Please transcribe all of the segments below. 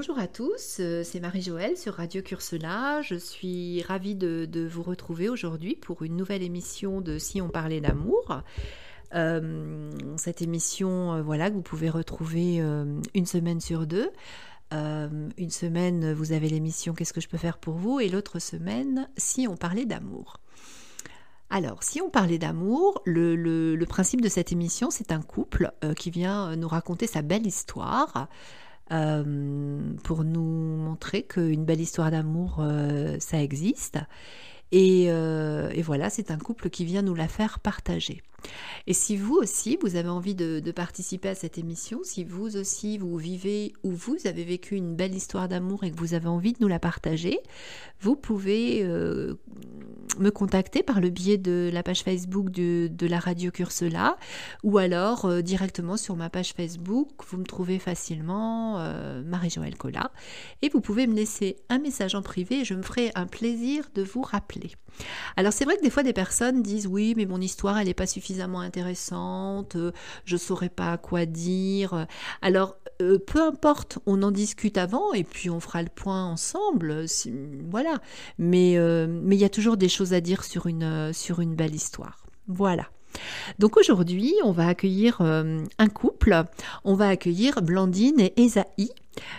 Bonjour à tous, euh, c'est Marie-Joëlle sur Radio Cursela. Je suis ravie de, vous retrouver aujourd'hui pour une nouvelle émission de Si on parlait d'amour. Euh, cette émission, euh, voilà, que vous pouvez retrouver une semaine sur deux. Une semaine, vous avez l'émission Qu'est-ce que je peux faire pour vous? Et l'autre semaine, Si on parlait d'amour. Alors, si on parlait d'amour, le, principe de cette émission, c'est un couple qui vient nous raconter sa belle histoire pour nous montrer qu'une belle histoire d'amour, euh, ça existe. Et, euh, et voilà, c'est un couple qui vient nous la faire partager. Et si vous aussi, vous avez envie de, participer à cette émission, si vous aussi, vous vivez ou vous avez vécu une belle histoire d'amour et que vous avez envie de nous la partager, vous pouvez euh, me contacter par le biais de la page Facebook de, la radio Cursela ou alors euh, directement sur ma page Facebook. Vous me trouvez facilement, Marie-Joëlle Collat, et vous pouvez me laisser un message en privé et je me ferai un plaisir de vous rappeler. Alors c'est vrai que des fois des personnes disent oui mais mon histoire elle n'est pas suffisamment intéressante, euh, je saurais pas quoi dire. Alors euh, peu importe, on en discute avant et puis on fera le point ensemble. Voilà. Mais euh, mais il y a toujours des choses à dire sur une sur une belle histoire. Voilà. Donc aujourd'hui, on va accueillir un couple. On va accueillir Blandine et Esaïe.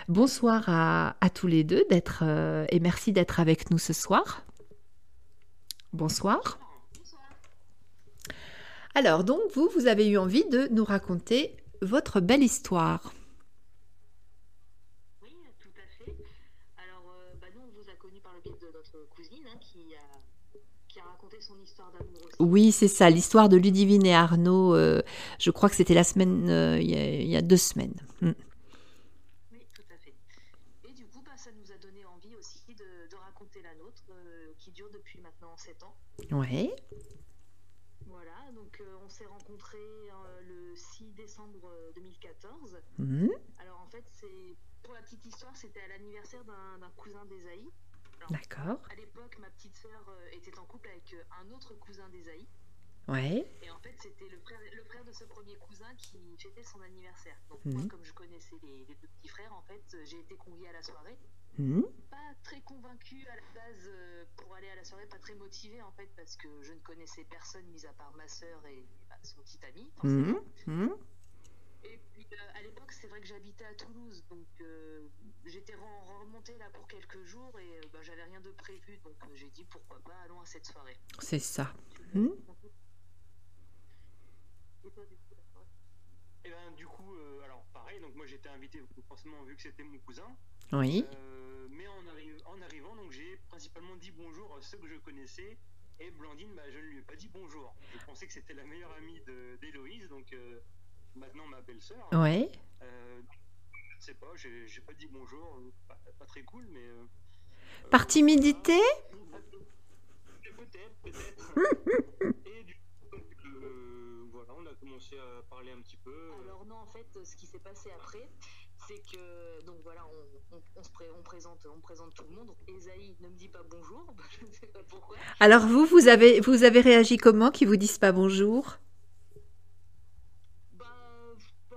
Bonsoir à, tous les deux d'être et merci d'être avec nous ce soir. Bonsoir. Alors donc vous, vous avez eu envie de nous raconter votre belle histoire. Oui, tout à fait. Alors, euh, bah, nous, on vous a connu par le biais de notre cousine hein, qui, a, qui a raconté son histoire d'amour. Oui, c'est ça, l'histoire de Ludivine et Arnaud. euh, je crois que c'était la semaine, euh, il y, a- il y a deux semaines. Mm. Oui, tout à fait. Et du coup, bah, ça nous a donné envie aussi de, de raconter la nôtre, euh, qui dure depuis maintenant 7 ans. Ouais. Voilà, donc euh, on s'est rencontrés euh, le 6 décembre euh, 2014. Mm. Alors, en fait, c'est pour la petite histoire, c'était à l'anniversaire d'un cousin d'Esaïe. D'accord. À l'époque, ma petite sœur euh, était en couple avec euh, un autre cousin d'Esaïe. Ouais. Et en fait, c'était le frère, le frère de ce premier cousin qui fêtait son anniversaire. Donc moi, comme je connaissais les, les deux petits frères, en fait, euh, j'ai été conviée à la soirée. Mm. Pas très convaincue à la base euh, pour aller à la soirée, pas très motivée en fait, parce que je ne connaissais personne mis à part ma sœur et bah, son petit ami. Mm. forcément. Mm. Et puis euh, à l'époque, c'est vrai que j'habitais à Toulouse, donc euh, j'étais re- remontée là pour quelques jours et bah, j'avais rien de prévu, donc j'ai dit pourquoi pas, allons à cette soirée. C'est ça. Et toi, du coup, Et ben du coup, euh, alors pareil, donc moi j'étais invité forcément vu que c'était mon cousin. Oui. Euh, mais en, arri- en arrivant, donc j'ai principalement dit bonjour à ceux que je connaissais. Et Blandine, bah, je ne lui ai pas dit bonjour. Je pensais que c'était la meilleure amie d'Héloïse, donc euh, maintenant ma belle-sœur. Euh, je ne sais pas, j'ai pas dit bonjour, pas, pas très cool, mais. Par timidité. Peut-être, peut-être. Et du coup, euh, voilà, on a commencé à parler un petit peu. euh, Alors non, en fait, ce qui s'est passé après, c'est que donc voilà, on, on- on se pré- on présente, on présente tout le monde. Esaïe ne me dit pas bonjour, bah, je ne sais pas pourquoi. Alors vous, vous avez, vous avez réagi comment qu'ils vous disent pas bonjour? Ben, ben,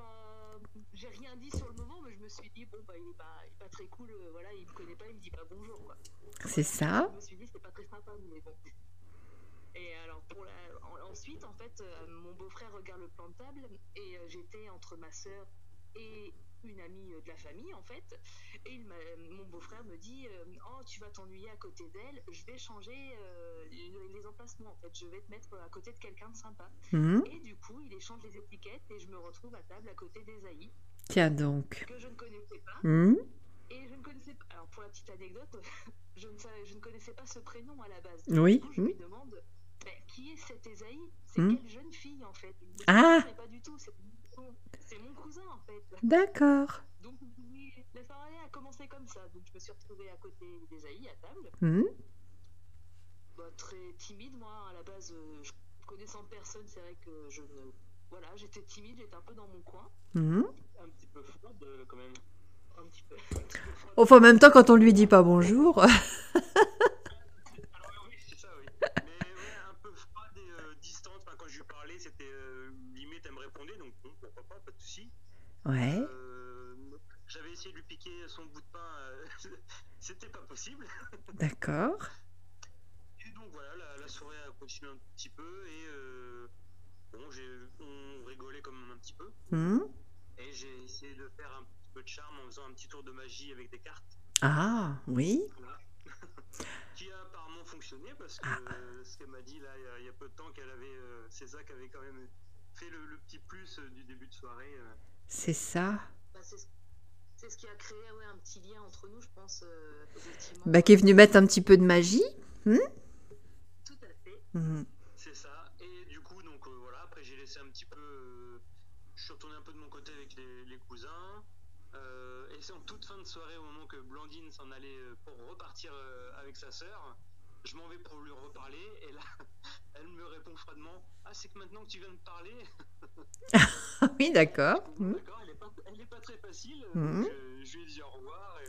j'ai rien dit sur le moment, mais je me suis dit bon bah il est pas, il est pas très cool, euh, voilà, il me connaît pas, il me dit pas bonjour quoi. C'est ça. Je me suis dit c'est pas très sympa, mais bon. Et alors pour la, en- ensuite en fait, euh, mon beau-frère regarde le plan de table et euh, j'étais entre ma sœur et une amie euh, de la famille en fait. Et il mon beau-frère me dit oh tu vas t'ennuyer à côté d'elle, je vais changer euh, les, emplacements en fait, je vais te mettre à côté de quelqu'un de sympa. Mm. Et du coup il échange les étiquettes et je me retrouve à table à côté d'Esaïe Tiens donc. que je ne connaissais pas. Mm. Et je ne connaissais pas. Alors, pour la petite anecdote, je ne, savais, je ne connaissais pas ce prénom à la base. Oui. Du coup, je lui demande mais qui est cette Esaïe? C'est Mm. quelle jeune fille en fait? Ah. Pas du tout, c'est mon, cousin en fait. D'accord. Donc, oui, la soirée a commencé comme ça. Donc, je me suis retrouvée à côté d'Esaïe à table. Mm. Bah, très timide, moi, à la base, euh, je- connaissant personne, c'est vrai que je ne. Voilà, j'étais timide, j'étais un peu dans mon coin. Mm. un petit peu froide euh, quand même. Un petit peu. un petit peu froide. Enfin, en même temps, quand on lui dit pas bonjour. Alors oui, c'est ça, oui. Peu froide et euh, distante. Enfin, quand je lui parlais, c'était euh, limite, elle me répondait, donc bon, pourquoi pas, pas de souci. Ouais. Euh, j'avais essayé de lui piquer son bout de pain, euh, c'était pas possible. D'accord. Et donc voilà, la, la soirée a continué un petit peu et euh, bon, j'ai, on rigolait quand même un petit peu. Hmm. Et j'ai essayé de faire un petit peu de charme en faisant un petit tour de magie avec des cartes. Ah, oui. Voilà. Qui a apparemment fonctionné parce que Ah. euh, ce qu'elle m'a dit là il y y, a peu de temps qu'elle avait euh, c'est ça qui avait quand même fait le, le petit plus euh, du début de soirée euh. C'est ça. Bah, c'est ce- qui a créé ouais, un petit lien entre nous, je pense, euh. Bah, qui est venu mettre un petit peu de magie. Tout à fait. Hmm. c'est ça et du coup donc euh, voilà après j'ai laissé un petit peu euh, je suis retourné un peu de mon côté avec les, les cousins Euh, et c'est en toute fin de soirée au moment que Blandine s'en allait euh, pour repartir euh, avec sa sœur je m'en vais pour lui reparler et là elle me répond froidement ah c'est que maintenant que tu viens de parler Ah oui, d'accord. D'accord, elle est pas, très facile. Donc, euh, je lui ai dit au revoir.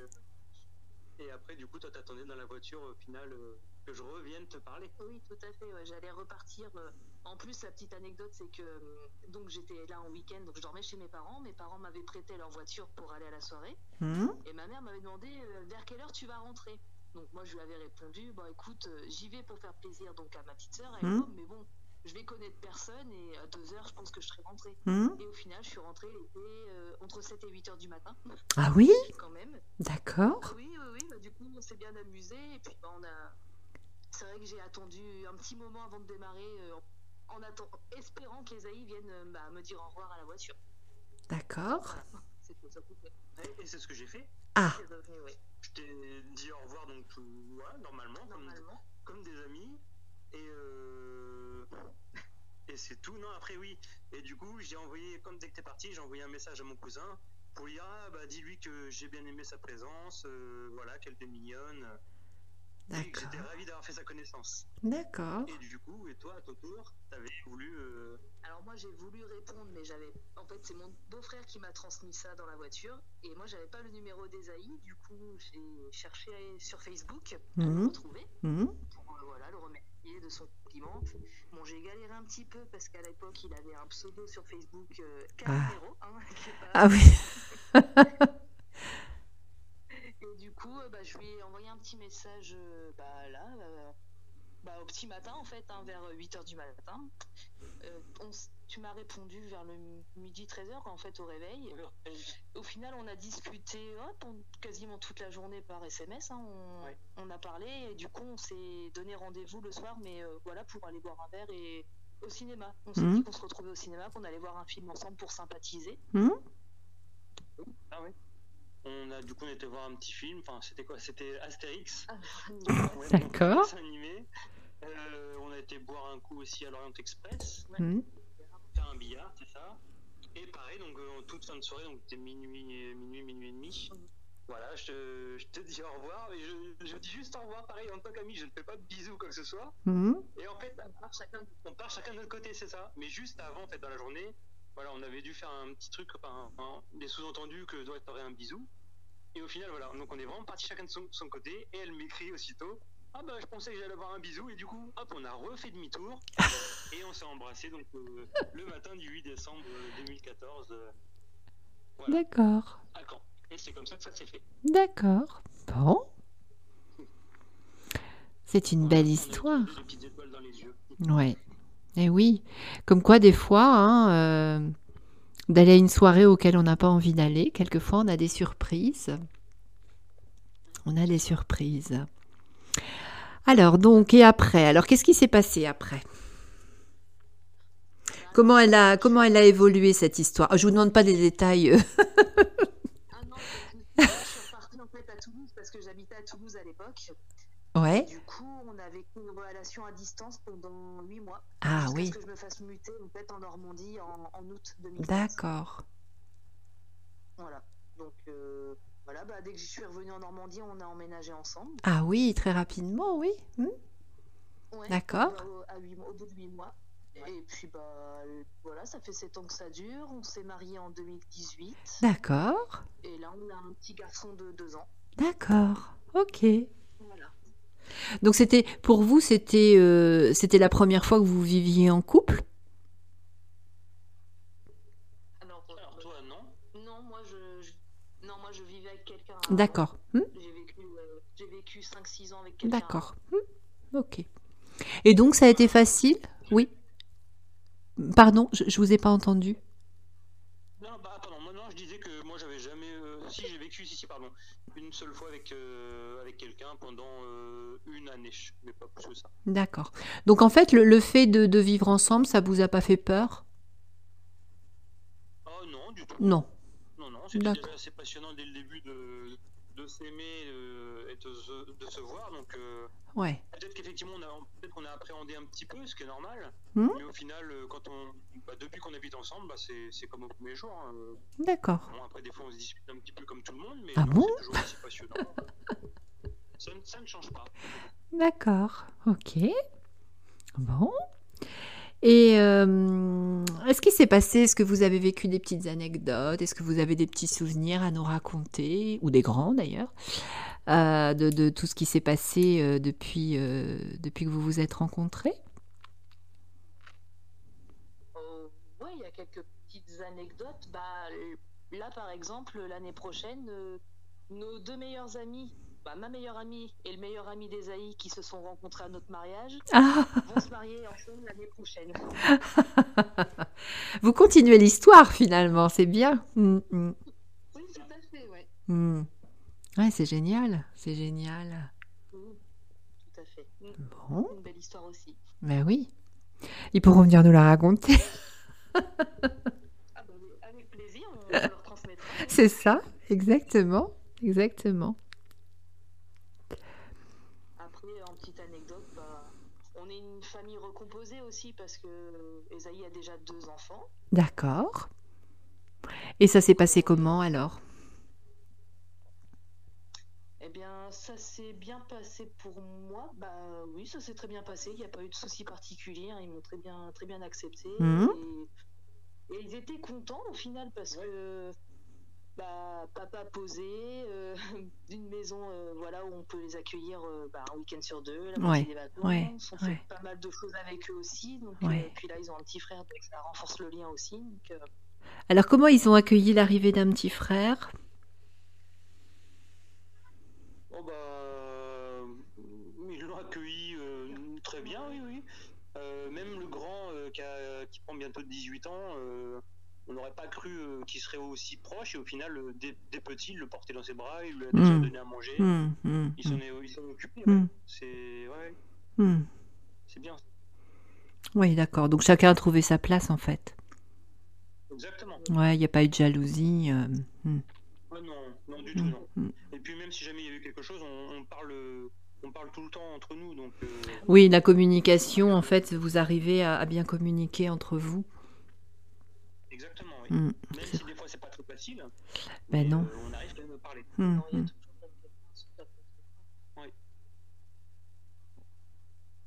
Et, et après, du coup, toi, t'attendais dans la voiture au final euh, que je revienne te parler. Oui, tout à fait. ouais, J'allais repartir. euh, En plus, la petite anecdote, c'est que euh, donc j'étais là en week-end, donc je dormais chez mes parents. Mes parents m'avaient prêté leur voiture pour aller à la soirée, Hmm. et ma mère m'avait demandé euh, vers quelle heure tu vas rentrer? Donc moi, je lui avais répondu, bah écoute, euh, j'y vais pour faire plaisir donc à ma petite sœur, et moi, mais bon, je vais connaître personne, et à deux heures, je pense que je serai rentrée. Hmm. Et au final, je suis rentrée, était euh, entre 7 et 8 heures du matin, Ah oui, quand même. d'accord. Oui, oui, oui. Bah, du coup, on s'est bien amusé. Et puis, bah, on a. C'est vrai que j'ai attendu un petit moment avant de démarrer, euh, en atten- espérant que les AI viennent euh, bah, me dire au revoir à la voiture. D'accord. Voilà. C'était ça. coupait. Et, et c'est ce que j'ai fait. Ah, C'est revenu. Je t'ai dit au revoir, donc, tout, voilà, normalement, comme, Normalement. comme des amis. Et, euh, et c'est tout. Non, après, oui. Et du coup, j'ai envoyé, comme dès que t'es parti, j'ai envoyé un message à mon cousin pour lui dire ah, bah, dis-lui que j'ai bien aimé sa présence, euh, voilà, qu'elle était mignonne. J'étais ravi d'avoir fait sa connaissance. D'accord. Et du coup, et toi, à ton tour, t'avais voulu. euh, Alors, moi, j'ai voulu répondre, mais j'avais. En fait, c'est mon beau-frère qui m'a transmis ça dans la voiture. Et moi, j'avais pas le numéro des AI. Du coup, j'ai cherché sur Facebook pour le Mhm. retrouver. Hmm. pour euh, voilà, le remercier de son compliment. Bon, j'ai galéré un petit peu parce qu'à l'époque, il avait un pseudo sur Facebook, euh, hein, qui est pas- Ah oui. Coup, euh, bah, je lui ai envoyé un petit message euh, bah, là, euh, bah, au petit matin, en fait, hein, vers 8h du matin. Euh, on tu m'as répondu vers le midi 13h, en fait, au réveil. Au final, on a discuté hop, on- quasiment toute la journée par SMS. hein, on, Ouais. on a parlé et du coup, on s'est donné rendez-vous le soir, mais euh, voilà, pour aller boire un verre et au cinéma. On s'est Mhm. dit qu'on se retrouvait au cinéma, qu'on allait voir un film ensemble pour sympathiser. Hmm. Ah ouais. On a du coup on était voir un petit film. Enfin c'était quoi? C'était Astérix. Ouais, D'accord. Euh, on a été boire un coup aussi à l'Orient Express. Hmm. Faire un billard, c'est ça. Et pareil donc euh, en toute fin de soirée donc c'était minuit, minuit, minuit et demi. Voilà, je te, je te dis au revoir. Et je, je dis juste au revoir, pareil, en tant qu'ami, je ne fais pas de bisous, quoi que ce soit. Hmm. Et en fait, On part chacun on part chacun de notre côté, c'est ça. Mais juste avant, en fait, dans la journée, voilà, on avait dû faire un petit truc, enfin, un- des sous-entendus que doit être un bisou. Et au final, voilà, donc on est vraiment parti chacun de son, son côté. Et elle m'écrit aussitôt. Ah bah je pensais que j'allais avoir un bisou et du coup hop on a refait demi-tour et on s'est embrassé donc euh, le matin du 8 décembre euh, 2014 euh, voilà, D'accord. à Caen. Et c'est comme ça que ça s'est fait. D'accord. Bon. C'est une belle histoire. des petites étoiles dans les yeux. Ouais. Et oui. Comme quoi, des fois, hein, euh, d'aller à une soirée auquel on n'a pas envie d'aller, quelquefois, on a des surprises. On a des surprises. Alors, donc, et après? Alors, qu'est-ce qui s'est passé après? Comment elle a, comment elle a évolué cette histoire? Ah, Je vous demande pas des détails. euh. Ah je suis repartie en fait à Toulouse parce que j'habitais à Toulouse à l'époque. Ouais. Du coup, on a vécu une relation à distance pendant 8 mois. Ah oui. ce que je me fasse muter en fait en Normandie en, en août 2015. D'accord. Voilà. Donc euh, voilà, bah, dès que je suis revenue en Normandie, on a emménagé ensemble. Ah oui, très rapidement, oui. Hmm. Ouais, D'accord. Au, mois- au bout de 8 mois. Et puis bah euh, voilà, ça fait 7 ans que ça dure. On s'est mariés en 2018. D'accord. Et là, on a un petit garçon de 2 ans. D'accord. Ok. Voilà. Donc c'était pour vous c'était euh, c'était la première fois que vous viviez en couple? Alors, Alors euh, toi non Non, moi je, je- Non, moi je vivais avec quelqu'un. D'accord. Hmm? J'ai vécu, euh, j'ai vécu 5-6 ans avec quelqu'un. D'accord. Hmm? Ok. Et donc, ça a été facile? Oui. Pardon, je, je vous ai pas entendu. Non, bah, pardon, moi, non, je disais que moi, j'avais jamais. euh, si, j'ai vécu, si, si, pardon, une seule fois avec, euh, avec quelqu'un pendant euh, une année, mais pas plus que ça. D'accord. Donc, en fait, le, le fait de, de vivre ensemble, ça vous a pas fait peur? Oh non, du tout. Non. Non, non, c'était passionnant dès le début de, de s'aimer euh, et de se, de se voir. Donc, euh, Ouais. peut-être qu'effectivement, on a, peut-être qu'on a appréhendé un petit peu, ce qui est normal. Hmm Mais au final, euh, quand on, bah, depuis qu'on habite ensemble, bah, c'est, c'est comme au premier jour. hein. D'accord. Bon, après, des fois, on se dispute un petit peu comme tout le monde, mais Ah non, bon c'est toujours aussi passionnant. ça ne change pas. D'accord. Ok. Bon. Et euh, est-ce qu'il s'est passé, est-ce que vous avez vécu des petites anecdotes? Est-ce que vous avez des petits souvenirs à nous raconter? Ou des grands d'ailleurs euh, de, tout ce qui s'est passé euh, depuis, depuis que vous vous êtes rencontrés? Ouais, il y a quelques petites anecdotes. Bah, là, par exemple, l'année prochaine, nos deux meilleurs amis, bah, ma meilleure amie et le meilleur ami d'Esaïe qui se sont rencontrés à notre mariage, Ah vont se marier ensemble l'année prochaine. Vous continuez l'histoire finalement, c'est bien. Mm, mm, Oui, tout à fait, ouais. mm. Ouais, c'est génial, c'est génial. Mm, Tout à fait. Bon, Une belle histoire aussi. ben oui. Ils pourront venir nous la raconter. Ah, bah, avec plaisir, on leur transmettra. C'est ça, exactement, exactement. Après, en petite anecdote, bah, on est une famille recomposée aussi parce que Esaïe a déjà deux enfants. D'accord. Et ça s'est passé comment alors? Eh bien, ça s'est bien passé pour moi. Bah oui, ça s'est très bien passé. Il n'y a pas eu de soucis particuliers. hein. Ils m'ont très bien, très bien accepté. Et, et ils étaient contents au final parce que bah, papa posé euh, d'une maison euh, voilà, où on peut les accueillir euh, bah, un week-end sur deux, la moitié Ouais, des vacances. ouais, on fait ouais. pas mal de choses avec eux aussi. Donc, Ouais. euh, puis là, ils ont un petit frère, donc ça renforce le lien aussi. Donc, euh, Alors comment ils ont accueilli l'arrivée d'un petit frère? Bon, bah, euh, ils l'ont accueilli euh, très bien, oui, oui. Euh, même le grand euh, qui, a- qui prend bientôt 18 ans, euh, on n'aurait pas cru euh, qu'il serait aussi proche. Et au final, euh, dès, dès petit, il le portait dans ses bras, il lui a déjà Mm. donné à manger. Hmm, hmm, Il s'en est, il s'en est occupé. Mm. ouais. C'est ouais, hmm. c'est bien. Oui, d'accord. Donc chacun a trouvé sa place en fait. Exactement. Ouais, il n'y a pas eu de jalousie. euh, hmm. Ouais, non, non, du tout, non. Et puis même si jamais il y a eu quelque chose, on, on parle, on parle tout le temps entre nous. Donc, euh, Oui, la communication, en fait, vous arrivez à, à bien communiquer entre vous. Exactement, oui. Hmm, Même si des fois c'est pas très facile. Ben mais, non. euh, on arrive quand même à parler. non, il y a toujours quelqu'un sur la plateforme. Oui.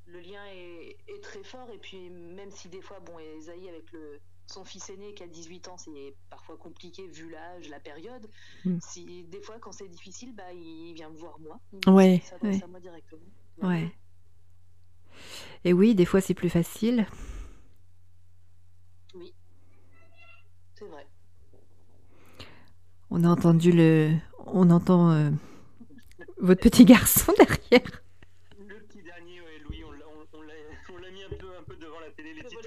le lien est, est très fort et puis même si des fois bon Esaïe avec le son fils aîné qui a 18 ans c'est parfois compliqué vu l'âge la période Mm. si des fois quand c'est difficile bah il vient me voir moi Ouais, s'adresse ouais. à moi directement Ouais. Et oui, des fois c'est plus facile. oui c'est vrai On a entendu le, on entend euh, votre petit garçon derrière. Le petit dernier, ouais, Louis, on l'a on- on l'a- on l'a mis un peu, un peu devant la télé, les petites.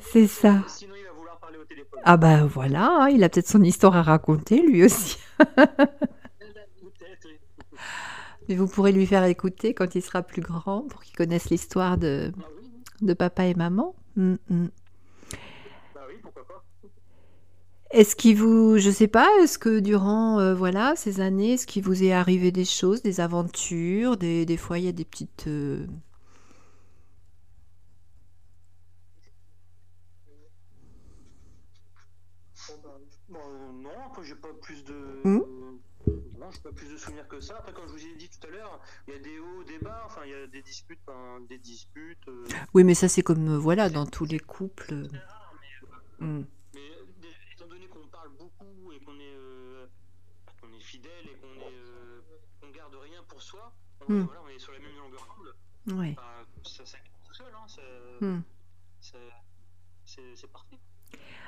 C'est ça. Sinon, il va vouloir parler au téléphone. Ah bah voilà, hein, il a peut-être son histoire à raconter lui aussi. Mais vous pourrez lui faire écouter quand il sera plus grand pour qu'il connaisse l'histoire de, oui, de papa et maman. Mm, mm. bah oui, pourquoi pas. Est-ce qu'il vous, je sais pas, est-ce que durant euh, voilà ces années, est-ce qu'il vous est arrivé des choses, des aventures, des, des fois il y a des petites euh, Bon, bah, euh, non, après, j'ai pas plus de. Hmm. Non, j'ai pas plus de souvenirs que ça. Après, comme je vous ai dit tout à l'heure, il y a des hauts, des bas, enfin, il y a des disputes, des disputes. euh, Oui, mais ça c'est comme euh, voilà dans tous les couples. euh, c'est rare, mais, euh, mm. mais euh, dé- étant donné qu'on parle beaucoup et qu'on est, euh, qu'on est fidèle et qu'on euh, qu'on garde rien pour soi, on, Hmm. voilà, on est sur la même longueur d'onde. Ouais. Ça tout seul, hein, ça- Mm. ça- c'est parfait.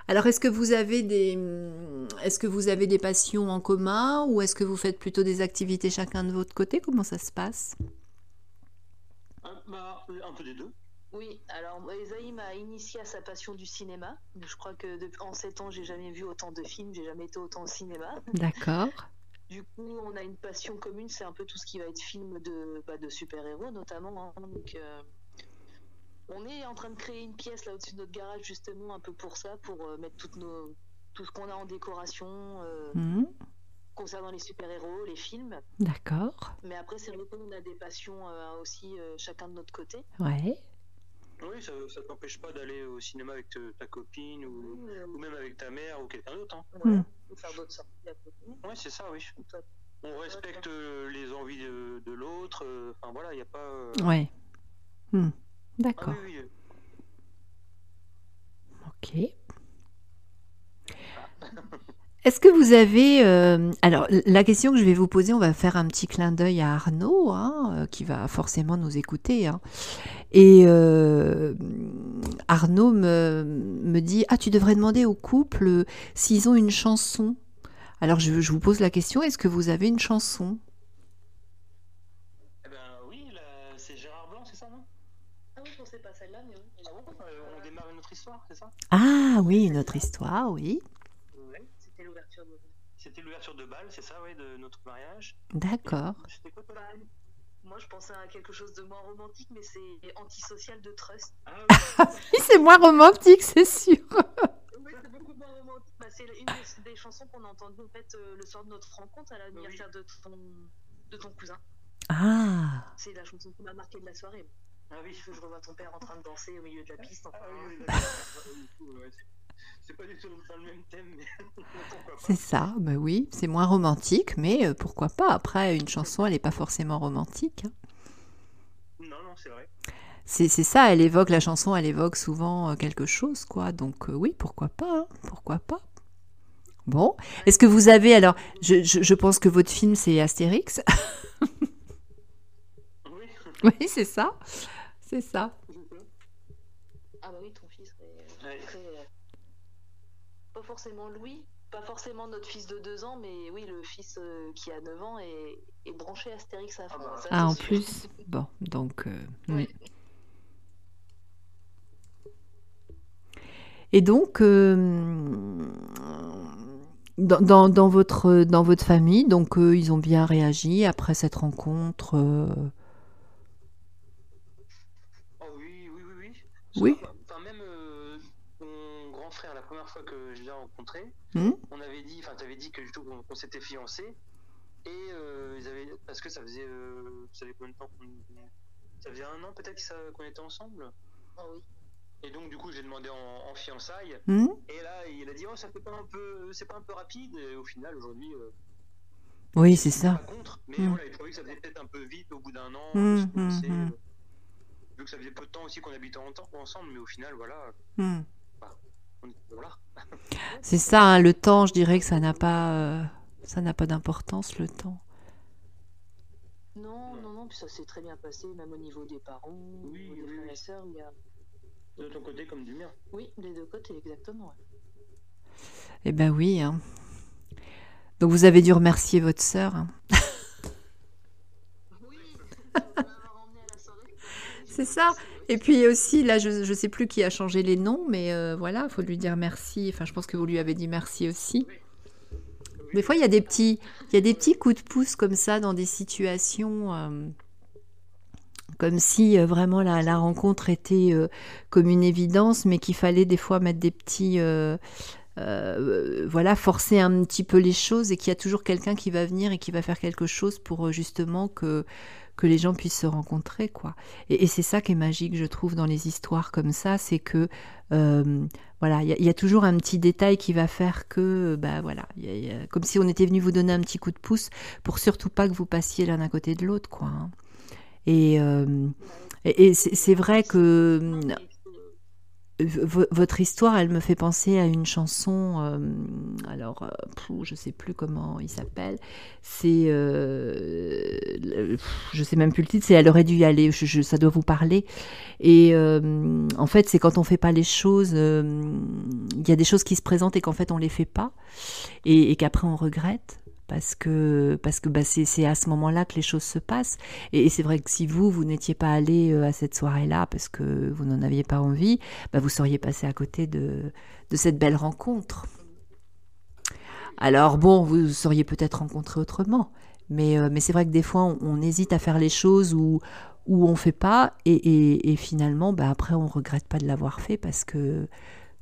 Alors, est-ce que vous avez des, hum, est-ce que vous avez des passions en commun ou est-ce que vous faites plutôt des activités chacun de votre côté? Comment ça se passe? Bah, Un peu des deux. Oui, alors Esaïe m'a initié à sa passion du cinéma. Je crois que depuis, en 7 ans, j'ai jamais vu autant de films, j'ai jamais été autant au cinéma. D'accord. Du coup, on a une passion commune, c'est un peu tout ce qui va être film de, bah, de super-héros notamment. Hein. Donc, euh, on est en train de créer une pièce là au-dessus de notre garage justement un peu pour ça, pour euh, mettre toutes nos, tout ce qu'on a en décoration euh, Mhm. concernant les super-héros, les films. D'accord. Mais après, c'est vrai qu'on a des passions aussi chacun de notre côté. Ouais. Oui, ça, ça t'empêche pas d'aller au cinéma avec te- ta copine ou, ou même avec ta mère ou quelqu'un d'autre. Hein. ouais, Mm. ou faire d'autres sorties à côté. Oui, c'est ça, oui. On respecte euh, les envies de, de l'autre. euh, Enfin voilà, il n'y a pas. euh, Ouais. Hmm. Ah D'accord. oui, oui. Ok. Est-ce que vous avez... euh, alors, la question que je vais vous poser, on va faire un petit clin d'œil à Arnaud, hein, euh, qui va forcément nous écouter. hein. Et euh, Arnaud me, me dit, ah, tu devrais demander au couple s'ils ont une chanson. Alors, je, je vous pose la question, est-ce que vous avez une chanson? Eh ben oui, c'est Gérard Blanc, c'est ça, non? Ah oui, je pensais pas celle-là, mais oui. Ah bon? On démarre une autre histoire, c'est ça? Ah oui, notre histoire, oui. Oui. C'était l'ouverture de. Bal, c'est ça, oui, de notre mariage. D'accord. C'était quoi Bah, moi, je pensais à quelque chose de moins romantique, mais c'est antisocial de Trust. Ah oui, Oui, c'est moins romantique, c'est sûr. Oui, c'est beaucoup moins romantique. Bah, c'est une des, chansons qu'on a entendues en fait, euh, le soir de notre rencontre à l'anniversaire de, ton, de ton cousin. Ah, C'est la chanson qui m'a marqué de la soirée. ah oui. Que je revois ton père en train de danser au milieu de la piste. Enfin, Ah oui, c'est- pas du tout dans le même thème, mais pourquoi pas. c'est ça. Bah oui, c'est moins romantique, mais euh, pourquoi pas. Après, une chanson, elle n'est pas forcément romantique. hein. Non, non, c'est vrai. C'est c'est ça, elle évoque, la chanson, elle évoque souvent euh, quelque chose, quoi. Donc euh, oui, pourquoi pas, hein, pourquoi pas. Bon, est-ce que vous avez, alors, je, je- je pense que votre film, c'est Astérix. Oui. oui, c'est ça, c'est ça. Ah bah oui, ton fils est Ouais. très... euh, Pas forcément Louis, pas forcément notre fils de 2 ans, mais oui, le fils euh, qui a 9 ans est, est branché Astérix à fond. Ah bah. ça, Ah, en sûr. plus, bon, donc... euh, oui. Et donc, euh, dans, dans, dans votre, dans votre famille, donc ils ont bien réagi après cette rencontre. euh, Oh oui, oui, oui, oui. Oui. Enfin, enfin, même euh, mon grand frère, la première fois que je l'ai rencontré, Hmm. on avait dit, enfin, t'avais dit que du tout qu'on qu'on s'était fiancés. Et euh, ils avaient, parce que ça faisait, euh, ça faisait combien de temps qu'on, ça faisait un an peut-être qu'on était ensemble? Ah oui. Et donc du coup j'ai demandé en, en fiançailles. hmm Et là il a dit oh ça fait pas un peu, c'est pas un peu rapide. Et au final aujourd'hui. euh, Oui, c'est ça. Pas contre, mais Mm. voilà, il trouvait que ça faisait peut-être un peu vite au bout d'un an. Mm, de se fiancer, mm, mm. euh, Vu que ça faisait peu de temps aussi qu'on habitait en- ensemble, mais au final, voilà, Hmm. C'est ça, hein, le temps, je dirais que ça n'a pas, euh, ça n'a pas d'importance, le temps. Non, non, non, puis ça s'est très bien passé, même au niveau des parents, au Oui, niveau des oui, frères oui. et sœurs. Il y a... De ton côté comme du mien. Oui, des deux côtés, exactement. ouais. Eh ben oui. hein. Donc vous avez dû remercier votre sœur. hein. Oui, on va m'avoir emmené à la soirée. C'est ça. Et puis aussi, là, je ne sais plus qui a changé les noms, mais euh, voilà, il faut lui dire merci. Enfin, je pense que vous lui avez dit merci aussi. Des fois, il y a des petits, il y a des petits coups de pouce comme ça dans des situations, euh, comme si euh, vraiment la, rencontre était comme une évidence, mais qu'il fallait des fois mettre des petits, voilà, forcer un petit peu les choses et qu'il y a toujours quelqu'un qui va venir et qui va faire quelque chose pour justement que que les gens puissent se rencontrer, quoi. Et, c'est ça qui est magique, je trouve, dans les histoires comme ça, c'est que euh, voilà, il y, a- toujours un petit détail qui va faire que, bah voilà, il y y a- comme si on était venu vous donner un petit coup de pouce pour surtout pas que vous passiez l'un à côté de l'autre, quoi. hein. Et, euh, et, et c'est vrai que votre histoire, elle me fait penser à une chanson. Euh, alors, euh, je sais plus comment il s'appelle. C'est, euh, je sais même plus le titre. C'est Elle aurait dû y aller. ça doit vous parler. Et en fait, c'est quand on fait pas les choses, il y a des choses qui se présentent et qu'en fait on les fait pas, et qu'après on regrette parce que parce que bah, c'est à ce moment-là que les choses se passent. Et, c'est vrai que si vous vous n'étiez pas allé euh, à cette soirée-là parce que vous n'en aviez pas envie, bah, vous seriez passé à côté de, cette belle rencontre. Alors bon, vous seriez peut-être rencontré autrement, mais euh, c'est vrai que des fois on, hésite à faire les choses où où on fait pas et, et, finalement bah, après on regrette pas de l'avoir fait parce que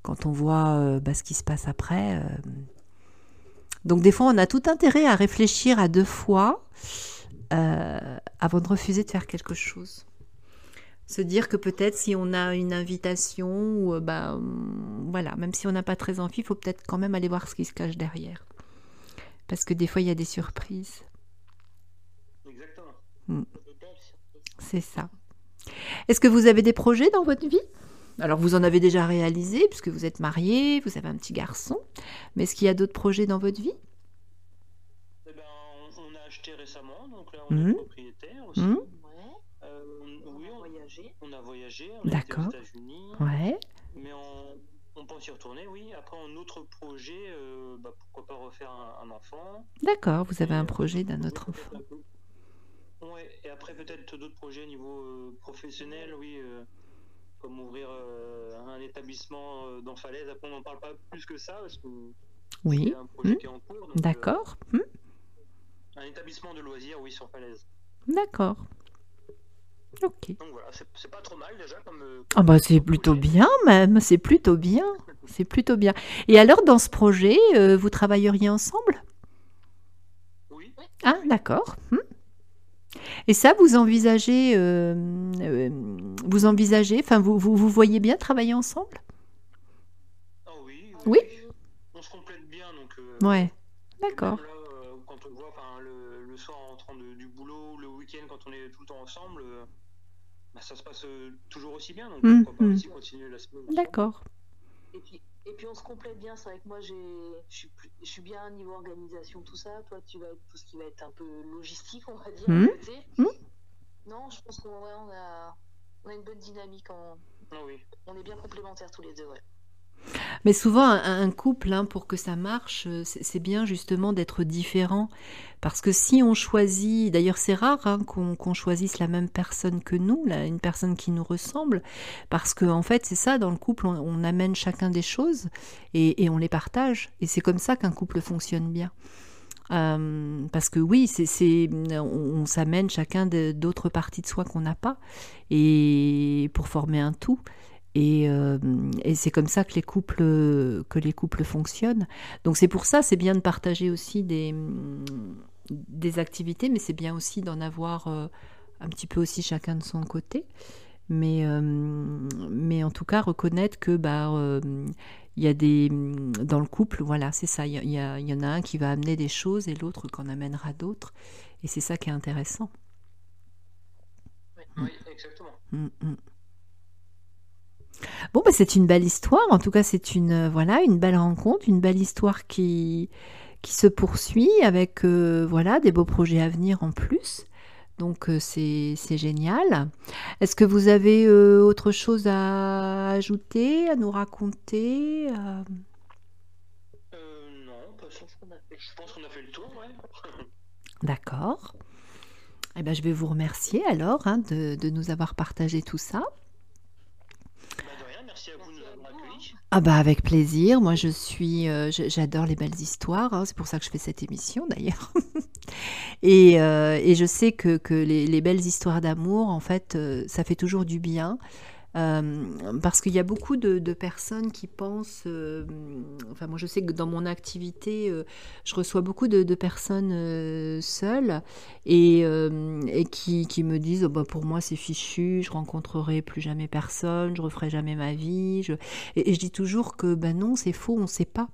quand on voit euh, ce qui se passe après donc des fois, on a tout intérêt à réfléchir à deux fois euh, avant de refuser de faire quelque chose. Se dire que peut-être si on a une invitation, ou euh, bah, voilà, même si on n'a pas très envie, il faut peut-être quand même aller voir ce qui se cache derrière. Parce que des fois, il y a des surprises. Exactement. Mm. C'est ça. Est-ce que vous avez des projets dans votre vie? Alors vous en avez déjà réalisé puisque vous êtes marié, vous avez un petit garçon, mais est-ce qu'il y a d'autres projets dans votre vie? Eh ben, on, a acheté récemment, donc là on est mmh. propriétaire aussi. Mmh. Euh, oui, on a voyagé. On a voyagé, on été aux États-Unis. Ouais. Mais on, pense y retourner, oui. Après, un autre projet, euh, bah, pourquoi pas refaire un, enfant. D'accord, vous avez un projet d'un autre enfant. Oui, et après peut-être d'autres projets au niveau euh, professionnel, oui comme ouvrir euh, un établissement euh, dans Falaise. Après, on n'en parle pas plus que ça parce que oui. un projet mmh. qui est en cours. D'accord. Mmh. Un établissement de loisirs, oui, sur Falaise. D'accord. Ok. Donc voilà, c'est pas trop mal déjà comme. Euh, ah bah c'est plutôt bien même, c'est plutôt bien, c'est plutôt bien. Et alors dans ce projet, vous travailleriez ensemble? Oui. Ah d'accord. Mmh. Et ça, vous envisagez, euh, euh, vous envisagez, enfin, vous, vous, vous, voyez bien travailler ensemble? Ah oui, oui. On se complète bien, donc. Euh, ouais, d'accord. quand on voit, le, le, soir en rentrant du boulot, le week-end, quand on est tout le temps ensemble, bah, ça se passe toujours aussi bien, donc mmh, pourquoi pas mmh. aussi continuer la semaine. D'accord. Et puis, et puis on se complète bien. C'est vrai que moi, je suis, je suis bien niveau organisation, tout ça. Toi, tu vas être tout ce qui va être un peu logistique, on va dire. Mmh. Mmh. Non, je pense qu'on on a, on a une bonne dynamique. En... Ah oui. On est bien complémentaires tous les deux, ouais. Mais souvent, un, couple, hein, pour que ça marche, euh, c'est bien justement d'être différent. Parce que si on choisit, d'ailleurs c'est rare hein, qu'on choisisse la même personne que nous, une personne qui nous ressemble, parce que en fait c'est ça, dans le couple, on, amène chacun des choses et, on les partage. Et c'est comme ça qu'un couple fonctionne bien. Euh, parce que oui, c'est, on, on s'amène chacun d'autres parties de soi qu'on n'a pas, et pour former un tout. Euh, et, c'est comme ça que les couples que les couples fonctionnent. Donc c'est pour ça, c'est bien de partager aussi des des activités, mais c'est bien aussi d'en avoir euh, un petit peu aussi chacun de son côté. Mais euh, mais en tout cas reconnaître que bah il y a des dans le couple, voilà, c'est ça. Il y, y, en a un qui va amener des choses et l'autre qui en amènera d'autres. Et c'est ça qui est intéressant. Oui, exactement. Mm, mm. Bon, bah, c'est une belle histoire. En tout cas, c'est une euh, voilà une belle rencontre, une belle histoire qui qui se poursuit avec euh, voilà des beaux projets à venir en plus. Donc euh, c'est génial. Est-ce que vous avez autre chose à ajouter, à nous raconter Non, je pense qu'on a fait le tour. D'accord. Eh ben, je vais vous remercier alors hein, de, de nous avoir partagé tout ça. Ah bah avec plaisir. Moi je suis, euh, j'adore les belles histoires. Hein. C'est pour ça que je fais cette émission d'ailleurs. et, euh, et, je sais que, les, belles histoires d'amour, en fait, euh, ça fait toujours du bien. Euh, parce qu'il y a beaucoup de, personnes qui pensent, euh, enfin moi je sais que dans mon activité, euh, je reçois beaucoup de, personnes seules et, et qui, me disent oh, bah, pour moi c'est fichu, je rencontrerai plus jamais personne, je referai jamais ma vie. Je... Et, je dis toujours que ben non, c'est faux, on ne sait pas.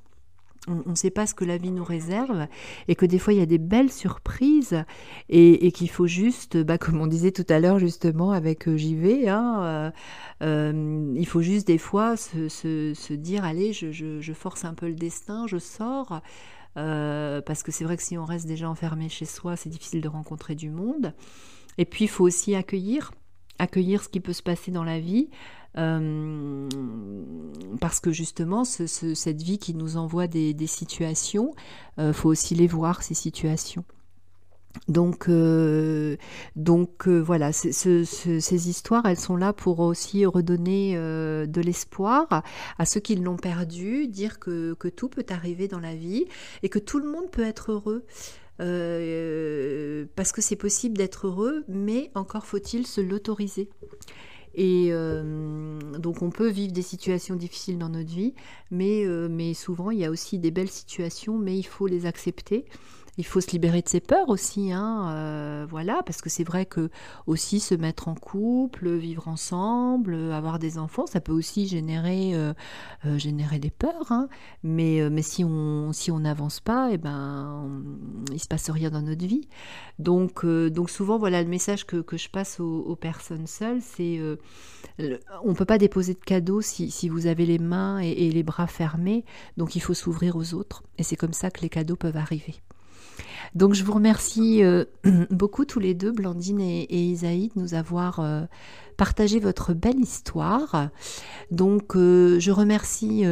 On ne sait pas ce que la vie nous réserve et que des fois il y a des belles surprises et, qu'il faut juste, bah, comme on disait tout à l'heure justement avec euh, JV, hein, euh, euh, il faut juste des fois se, dire allez, je, force un peu le destin, je sors. parce que c'est vrai que si on reste déjà enfermé chez soi, c'est difficile de rencontrer du monde. Et puis il faut aussi accueillir, accueillir ce qui peut se passer dans la vie. Euh, parce que justement, cette vie qui nous envoie des, situations, il euh, faut aussi les voir, ces situations. Donc, euh, donc voilà, ces histoires, elles sont là pour aussi redonner de l'espoir à ceux qui l'ont perdu, dire que, que, tout peut arriver dans la vie et que tout le monde peut être heureux. parce que c'est possible d'être heureux, mais encore faut-il se l'autoriser. Et euh, donc on peut vivre des situations difficiles dans notre vie, euh, mais souvent il y a aussi des belles situations, mais il faut les accepter il faut se libérer de ses peurs aussi, hein, euh, voilà, parce que c'est vrai que aussi se mettre en couple, vivre ensemble, avoir des enfants, ça peut aussi générer, euh, euh, des peurs, hein. mais, si on si on n'avance pas, et eh ben il se passe rien dans notre vie. Donc donc souvent voilà le message que, je passe aux, personnes seules, c'est on peut pas déposer de cadeaux si, si vous avez les mains et les bras fermés, donc il faut s'ouvrir aux autres, et c'est comme ça que les cadeaux peuvent arriver. Donc je vous remercie euh, beaucoup tous les deux, Blandine et, Isaïe, de nous avoir euh, partagé votre belle histoire. Donc euh, je remercie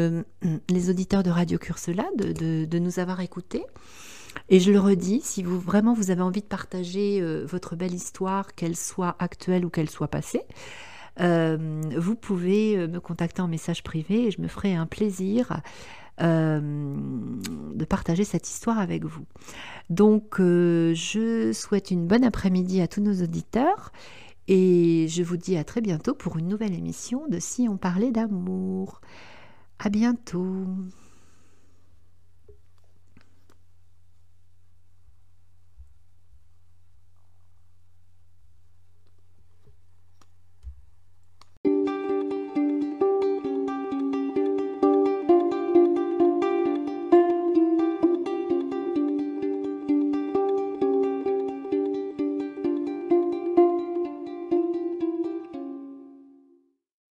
les auditeurs de Radio Cursela de, de, nous avoir écoutés. Et je le redis, si vous vraiment vous avez envie de partager votre belle histoire, qu'elle soit actuelle ou qu'elle soit passée, vous pouvez me contacter en message privé et je me ferai un plaisir euh, de partager cette histoire avec vous. Donc, euh, je souhaite une bonne après-midi à tous nos auditeurs et je vous dis à très bientôt pour une nouvelle émission de Si on parlait d'amour. À bientôt.